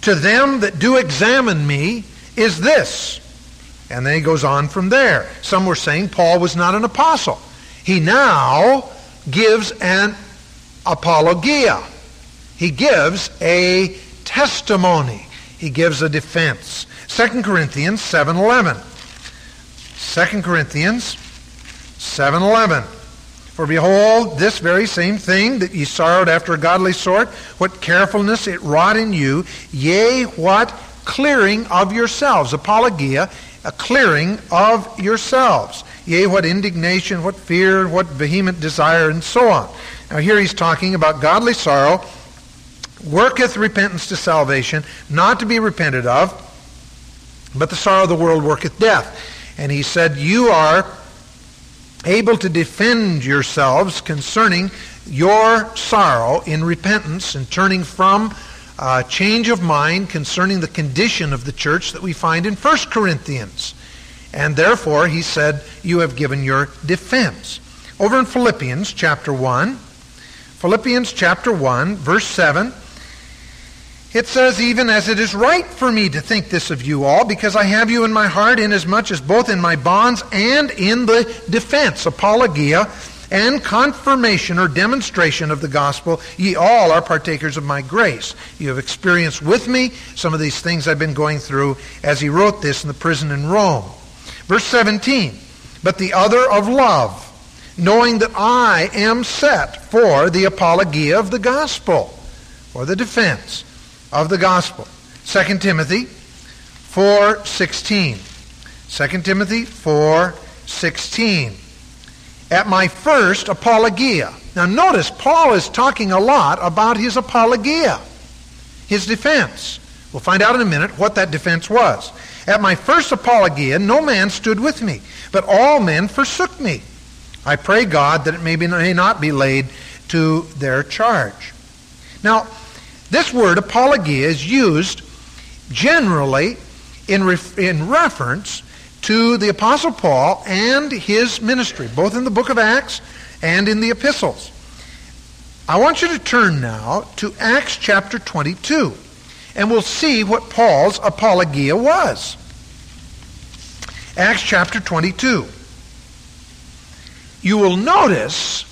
to them that do examine me is this. And then he goes on from there. Some were saying Paul was not an apostle. He now gives an apologia. He gives a testimony. He gives a defense. 2 Corinthians 7:11. 2 Corinthians 7:11. For behold, this very same thing that ye sorrowed after a godly sort, what carefulness it wrought in you, yea, what clearing of yourselves. Apologia, a clearing of yourselves. Yea, what indignation, what fear, what vehement desire, and so on. Now here he's talking about godly sorrow, worketh repentance to salvation, not to be repented of, but the sorrow of the world worketh death. And he said, You are able to defend yourselves concerning your sorrow in repentance and turning from uh, change of mind concerning the condition of the church that we find in 1 Corinthians. And therefore, he said, You have given your defense. Over in Philippians chapter 1, Philippians chapter 1, verse 7, it says, Even as it is right for me to think this of you all, because I have you in my heart, inasmuch as both in my bonds and in the defense, apologia, and confirmation or demonstration of the gospel, ye all are partakers of my grace. You have experienced with me some of these things I've been going through as he wrote this in the prison in Rome. Verse 17, but the other of love, knowing that I am set for the apologia of the gospel, or the defense of the gospel. 2 Timothy 4:16. 2 Timothy 4:16. At my first apologia. Now notice Paul is talking a lot about his apologia, his defense. We'll find out in a minute what that defense was. At my first apologia, no man stood with me, but all men forsook me. I pray God that it may, be, may not be laid to their charge. Now, this word apologia is used generally in, ref- in reference to the Apostle Paul and his ministry, both in the book of Acts and in the epistles. I want you to turn now to Acts chapter 22, and we'll see what Paul's apologia was. Acts chapter 22. You will notice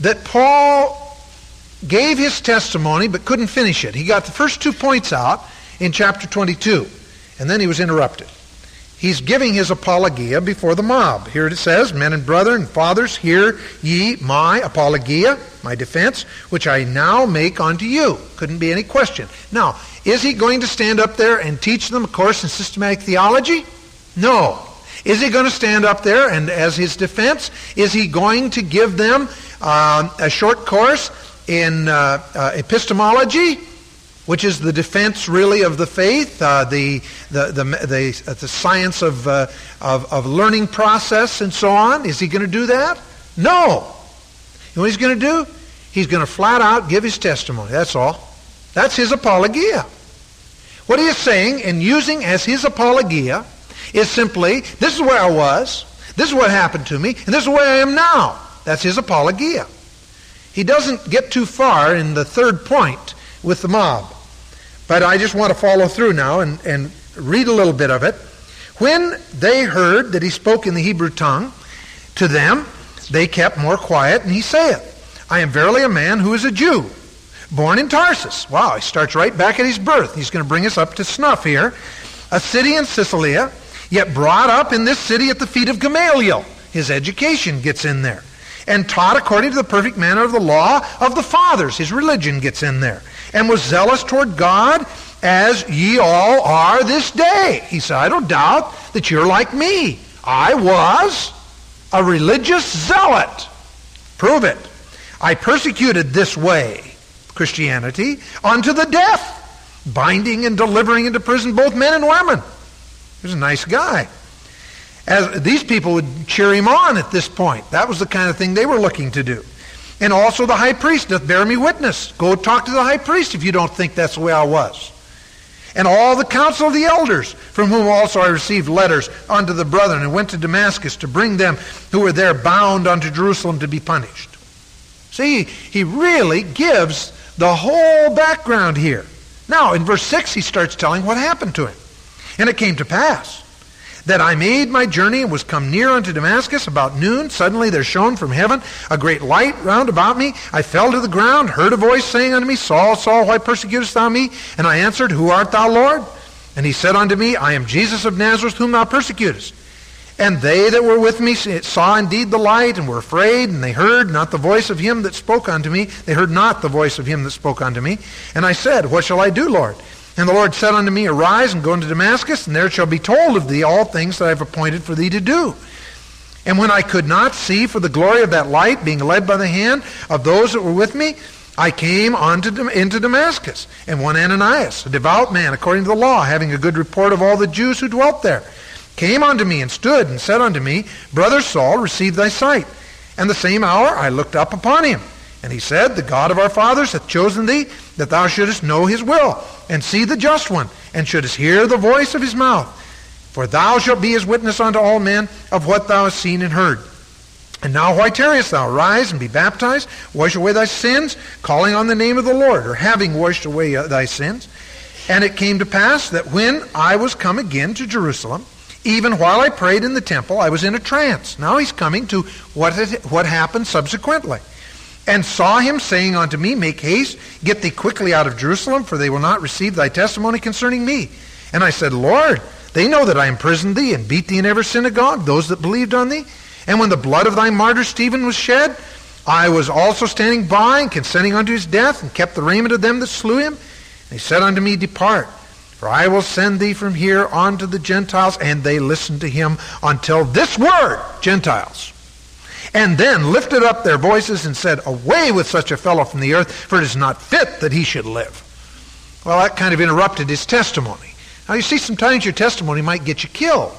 that Paul gave his testimony but couldn't finish it. He got the first two points out in chapter 22, and then he was interrupted. He's giving his apologia before the mob. Here it says, Men and brethren fathers, hear ye my apologia, my defense, which I now make unto you. Couldn't be any question. Now, is he going to stand up there and teach them a course in systematic theology? No. Is he going to stand up there and as his defense, is he going to give them uh, a short course in uh, uh, epistemology, which is the defense really of the faith, uh, the, the, the, the, uh, the science of, uh, of, of learning process and so on. Is he going to do that? No. You know what he's going to do? He's going to flat out give his testimony. That's all. That's his apologia. What he is saying and using as his apologia is simply, this is where I was, this is what happened to me, and this is where I am now. That's his apologia. He doesn't get too far in the third point with the mob. But I just want to follow through now and, and read a little bit of it. When they heard that he spoke in the Hebrew tongue to them, they kept more quiet, and he saith, I am verily a man who is a Jew, born in Tarsus. Wow, he starts right back at his birth. He's going to bring us up to snuff here. A city in Cilicia, yet brought up in this city at the feet of Gamaliel. His education gets in there and taught according to the perfect manner of the law of the fathers. His religion gets in there. And was zealous toward God as ye all are this day. He said, I don't doubt that you're like me. I was a religious zealot. Prove it. I persecuted this way, Christianity, unto the death, binding and delivering into prison both men and women. He was a nice guy. As these people would cheer him on at this point. That was the kind of thing they were looking to do. And also the high priest doth bear me witness. Go talk to the high priest if you don't think that's the way I was. And all the council of the elders, from whom also I received letters unto the brethren, and went to Damascus to bring them who were there bound unto Jerusalem to be punished. See, he really gives the whole background here. Now, in verse 6, he starts telling what happened to him. And it came to pass that I made my journey and was come near unto Damascus about noon. Suddenly there shone from heaven a great light round about me. I fell to the ground, heard a voice saying unto me, Saul, Saul, why persecutest thou me? And I answered, Who art thou, Lord? And he said unto me, I am Jesus of Nazareth, whom thou persecutest. And they that were with me saw indeed the light, and were afraid, and they heard not the voice of him that spoke unto me. They heard not the voice of him that spoke unto me. And I said, What shall I do, Lord? And the Lord said unto me, Arise and go into Damascus, and there shall be told of thee all things that I have appointed for thee to do. And when I could not see for the glory of that light, being led by the hand of those that were with me, I came unto, into Damascus. And one Ananias, a devout man according to the law, having a good report of all the Jews who dwelt there, came unto me and stood and said unto me, Brother Saul, receive thy sight. And the same hour I looked up upon him. And he said, The God of our fathers hath chosen thee, that thou shouldest know his will, and see the just one, and shouldest hear the voice of his mouth. For thou shalt be his witness unto all men of what thou hast seen and heard. And now why tarriest thou? Rise and be baptized, wash away thy sins, calling on the name of the Lord, or having washed away uh, thy sins. And it came to pass that when I was come again to Jerusalem, even while I prayed in the temple, I was in a trance. Now he's coming to what, what happened subsequently and saw him saying unto me, Make haste, get thee quickly out of Jerusalem, for they will not receive thy testimony concerning me. And I said, Lord, they know that I imprisoned thee and beat thee in every synagogue, those that believed on thee. And when the blood of thy martyr Stephen was shed, I was also standing by and consenting unto his death, and kept the raiment of them that slew him. And he said unto me, Depart, for I will send thee from here unto the Gentiles. And they listened to him until this word, Gentiles and then lifted up their voices and said, Away with such a fellow from the earth, for it is not fit that he should live. Well, that kind of interrupted his testimony. Now, you see, sometimes your testimony might get you killed.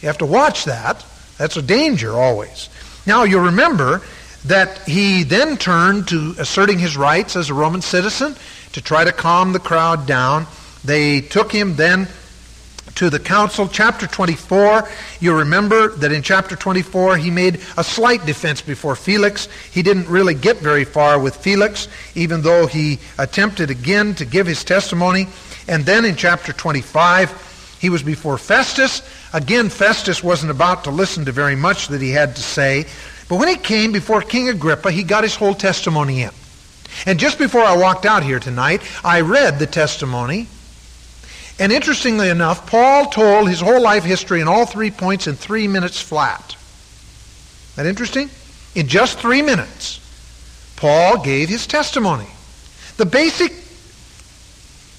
You have to watch that. That's a danger always. Now, you'll remember that he then turned to asserting his rights as a Roman citizen to try to calm the crowd down. They took him then to the council. Chapter 24, you remember that in chapter 24 he made a slight defense before Felix. He didn't really get very far with Felix, even though he attempted again to give his testimony. And then in chapter 25, he was before Festus. Again, Festus wasn't about to listen to very much that he had to say. But when he came before King Agrippa, he got his whole testimony in. And just before I walked out here tonight, I read the testimony and interestingly enough, Paul told his whole life history in all three points in three minutes flat. That interesting? In just three minutes, Paul gave his testimony. The basic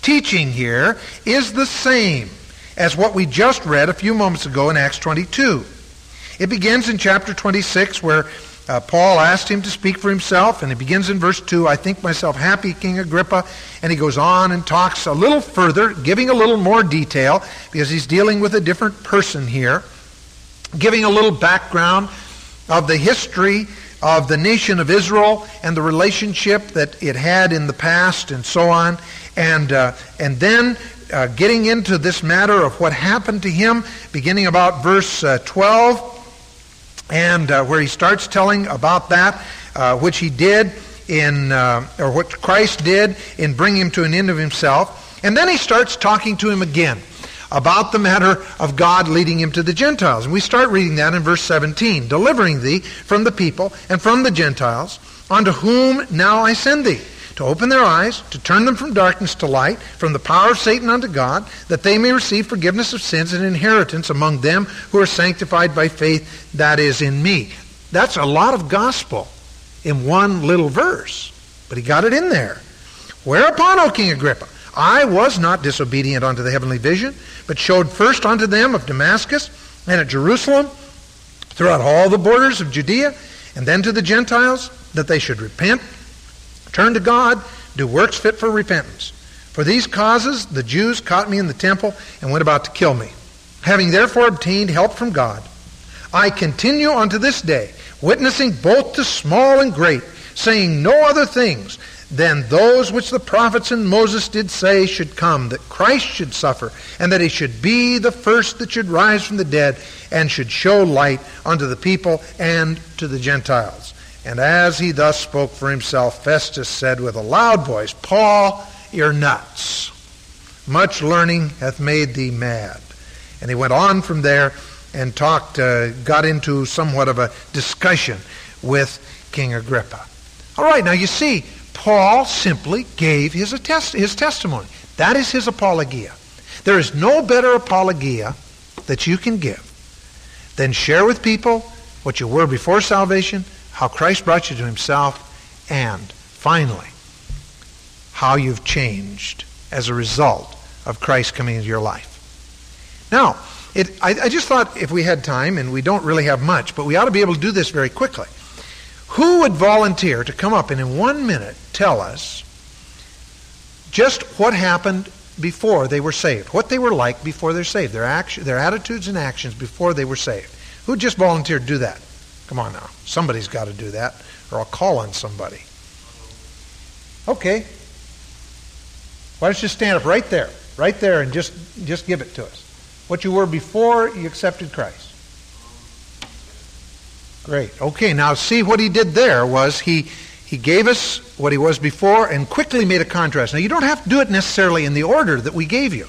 teaching here is the same as what we just read a few moments ago in Acts 22. It begins in chapter 26 where uh, Paul asked him to speak for himself, and he begins in verse 2 I think myself happy, King Agrippa. And he goes on and talks a little further, giving a little more detail, because he's dealing with a different person here, giving a little background of the history of the nation of Israel and the relationship that it had in the past and so on. And, uh, and then uh, getting into this matter of what happened to him, beginning about verse uh, 12 and uh, where he starts telling about that, uh, which he did in, uh, or what Christ did in bringing him to an end of himself. And then he starts talking to him again about the matter of God leading him to the Gentiles. And we start reading that in verse 17. Delivering thee from the people and from the Gentiles, unto whom now I send thee to open their eyes, to turn them from darkness to light, from the power of Satan unto God, that they may receive forgiveness of sins and inheritance among them who are sanctified by faith that is in me. That's a lot of gospel in one little verse, but he got it in there. Whereupon, O King Agrippa, I was not disobedient unto the heavenly vision, but showed first unto them of Damascus and at Jerusalem, throughout all the borders of Judea, and then to the Gentiles, that they should repent Turn to God, do works fit for repentance. For these causes the Jews caught me in the temple and went about to kill me. Having therefore obtained help from God I continue unto this day, witnessing both to small and great, saying no other things than those which the prophets and Moses did say should come, that Christ should suffer, and that he should be the first that should rise from the dead, and should show light unto the people and to the Gentiles. And as he thus spoke for himself, Festus said with a loud voice, Paul, you're nuts. Much learning hath made thee mad. And he went on from there and talked, uh, got into somewhat of a discussion with King Agrippa. All right, now you see, Paul simply gave his, attest- his testimony. That is his apologia. There is no better apologia that you can give than share with people what you were before salvation, how Christ brought you to himself, and finally, how you've changed as a result of Christ coming into your life. Now, it, I, I just thought if we had time, and we don't really have much, but we ought to be able to do this very quickly. Who would volunteer to come up and in one minute tell us just what happened before they were saved, what they were like before they're saved, their, action, their attitudes and actions before they were saved? Who would just volunteered to do that? Come on now. Somebody's got to do that, or I'll call on somebody. Okay. Why don't you stand up right there, right there, and just, just give it to us? What you were before you accepted Christ. Great. Okay, now see what he did there was he he gave us what he was before and quickly made a contrast. Now you don't have to do it necessarily in the order that we gave you.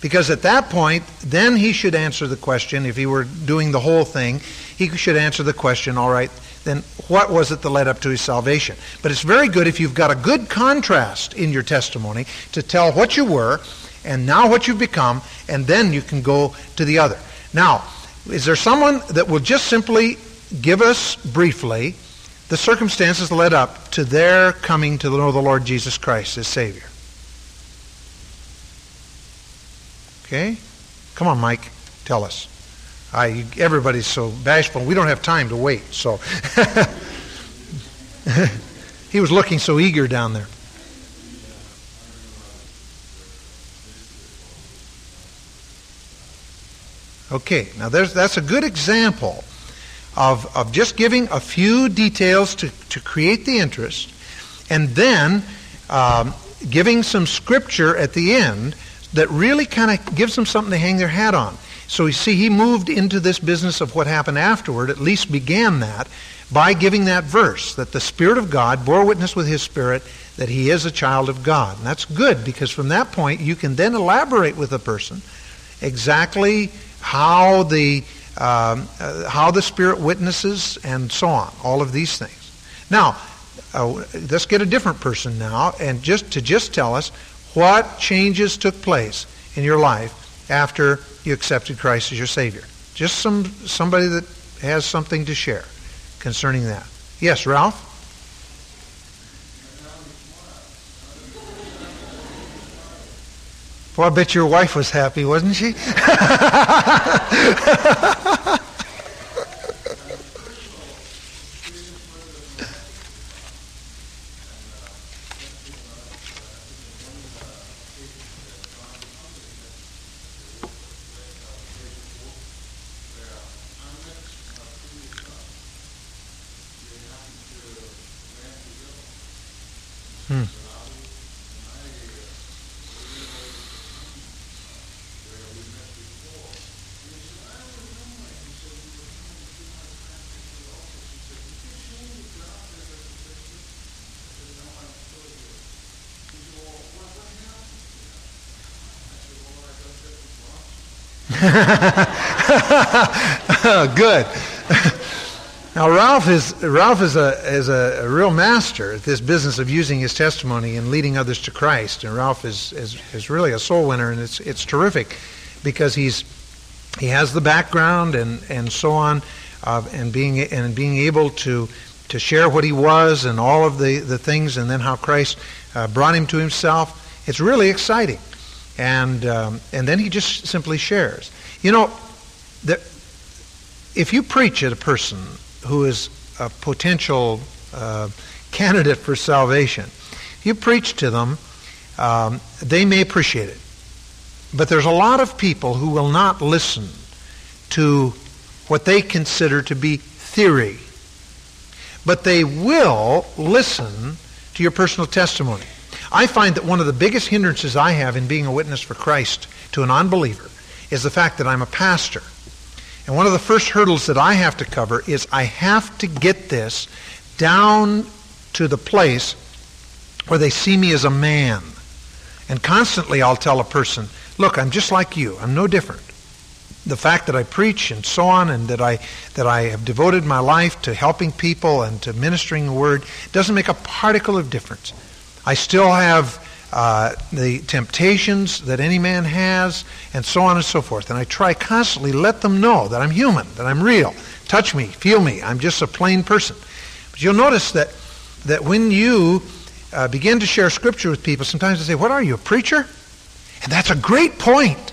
Because at that point, then he should answer the question, if he were doing the whole thing, he should answer the question, all right, then what was it that led up to his salvation? But it's very good if you've got a good contrast in your testimony to tell what you were and now what you've become, and then you can go to the other. Now, is there someone that will just simply give us briefly the circumstances led up to their coming to know the Lord Jesus Christ as Savior? Okay? Come on, Mike. Tell us. I, everybody's so bashful. We don't have time to wait. So he was looking so eager down there. Okay, now that's a good example of, of just giving a few details to, to create the interest and then um, giving some scripture at the end that really kind of gives them something to hang their hat on. So you see, he moved into this business of what happened afterward, at least began that, by giving that verse that the Spirit of God bore witness with his Spirit that he is a child of God. And that's good because from that point you can then elaborate with a person exactly how the um, uh, how the Spirit witnesses and so on. All of these things. Now, uh, let's get a different person now, and just to just tell us what changes took place in your life after you accepted Christ as your Savior? Just some somebody that has something to share concerning that. Yes, Ralph? Well, I bet your wife was happy, wasn't she? Good. Now Ralph is Ralph is a is a, real master at this business of using his testimony and leading others to Christ. And Ralph is is, is really a soul winner, and it's it's terrific because he's he has the background and and so on, uh, and being and being able to to share what he was and all of the the things, and then how Christ uh, brought him to himself. It's really exciting, and um, and then he just simply shares. You know, the, if you preach at a person who is a potential uh, candidate for salvation, you preach to them, um, they may appreciate it. But there's a lot of people who will not listen to what they consider to be theory. But they will listen to your personal testimony. I find that one of the biggest hindrances I have in being a witness for Christ to an unbeliever is the fact that I'm a pastor. And one of the first hurdles that I have to cover is I have to get this down to the place where they see me as a man. And constantly I'll tell a person, look, I'm just like you. I'm no different. The fact that I preach and so on and that I, that I have devoted my life to helping people and to ministering the word doesn't make a particle of difference. I still have uh, the temptations that any man has, and so on and so forth. And I try constantly let them know that I'm human, that I'm real. Touch me, feel me. I'm just a plain person. But you'll notice that, that when you uh, begin to share Scripture with people, sometimes they say, What are you, a preacher? And that's a great point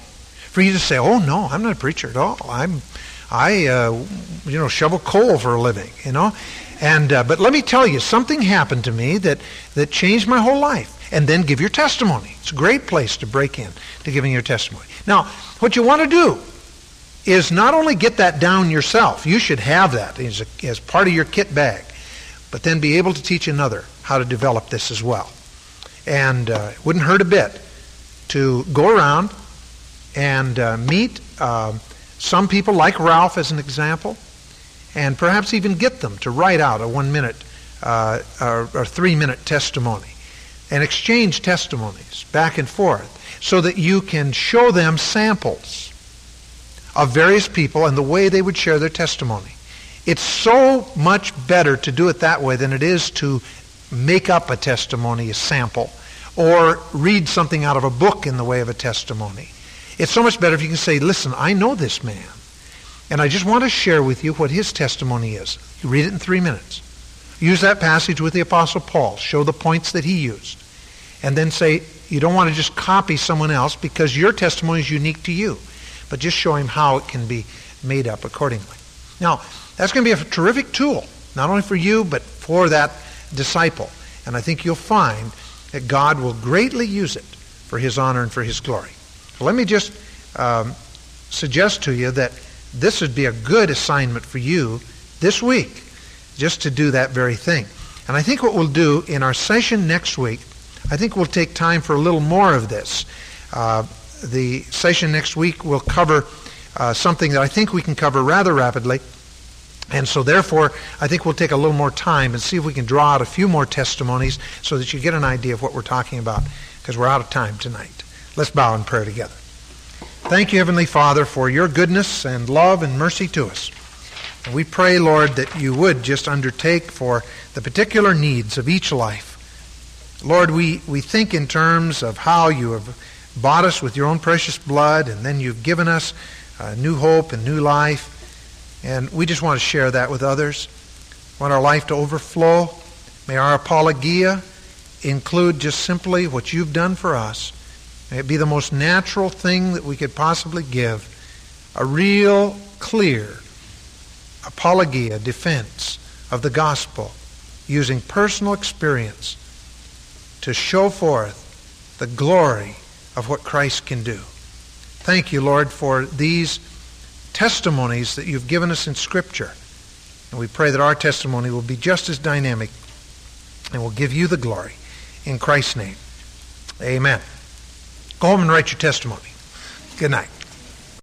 for you to say, Oh, no, I'm not a preacher at all. I'm, I, uh, you know, shovel coal for a living, you know. And, uh, but let me tell you, something happened to me that, that changed my whole life. And then give your testimony. It's a great place to break in to giving your testimony. Now, what you want to do is not only get that down yourself, you should have that as, a, as part of your kit bag, but then be able to teach another how to develop this as well. And uh, it wouldn't hurt a bit to go around and uh, meet uh, some people, like Ralph as an example, and perhaps even get them to write out a one minute uh, or, or three minute testimony and exchange testimonies back and forth so that you can show them samples of various people and the way they would share their testimony. It's so much better to do it that way than it is to make up a testimony, a sample, or read something out of a book in the way of a testimony. It's so much better if you can say, listen, I know this man, and I just want to share with you what his testimony is. You read it in three minutes. Use that passage with the Apostle Paul. Show the points that he used. And then say, you don't want to just copy someone else because your testimony is unique to you. But just show him how it can be made up accordingly. Now, that's going to be a terrific tool, not only for you, but for that disciple. And I think you'll find that God will greatly use it for his honor and for his glory. Let me just um, suggest to you that this would be a good assignment for you this week, just to do that very thing. And I think what we'll do in our session next week, I think we'll take time for a little more of this. Uh, the session next week will cover uh, something that I think we can cover rather rapidly. And so, therefore, I think we'll take a little more time and see if we can draw out a few more testimonies so that you get an idea of what we're talking about, because we're out of time tonight. Let's bow in prayer together. Thank you, Heavenly Father, for your goodness and love and mercy to us. And we pray, Lord, that you would just undertake for the particular needs of each life. Lord, we, we think in terms of how you have bought us with your own precious blood, and then you've given us uh, new hope and new life. And we just want to share that with others. We want our life to overflow. May our apologia include just simply what you've done for us. May it be the most natural thing that we could possibly give. A real, clear apologia, defense of the gospel, using personal experience to show forth the glory of what Christ can do. Thank you, Lord, for these testimonies that you've given us in Scripture. And we pray that our testimony will be just as dynamic and will give you the glory. In Christ's name, amen. Go home and write your testimony. Good night.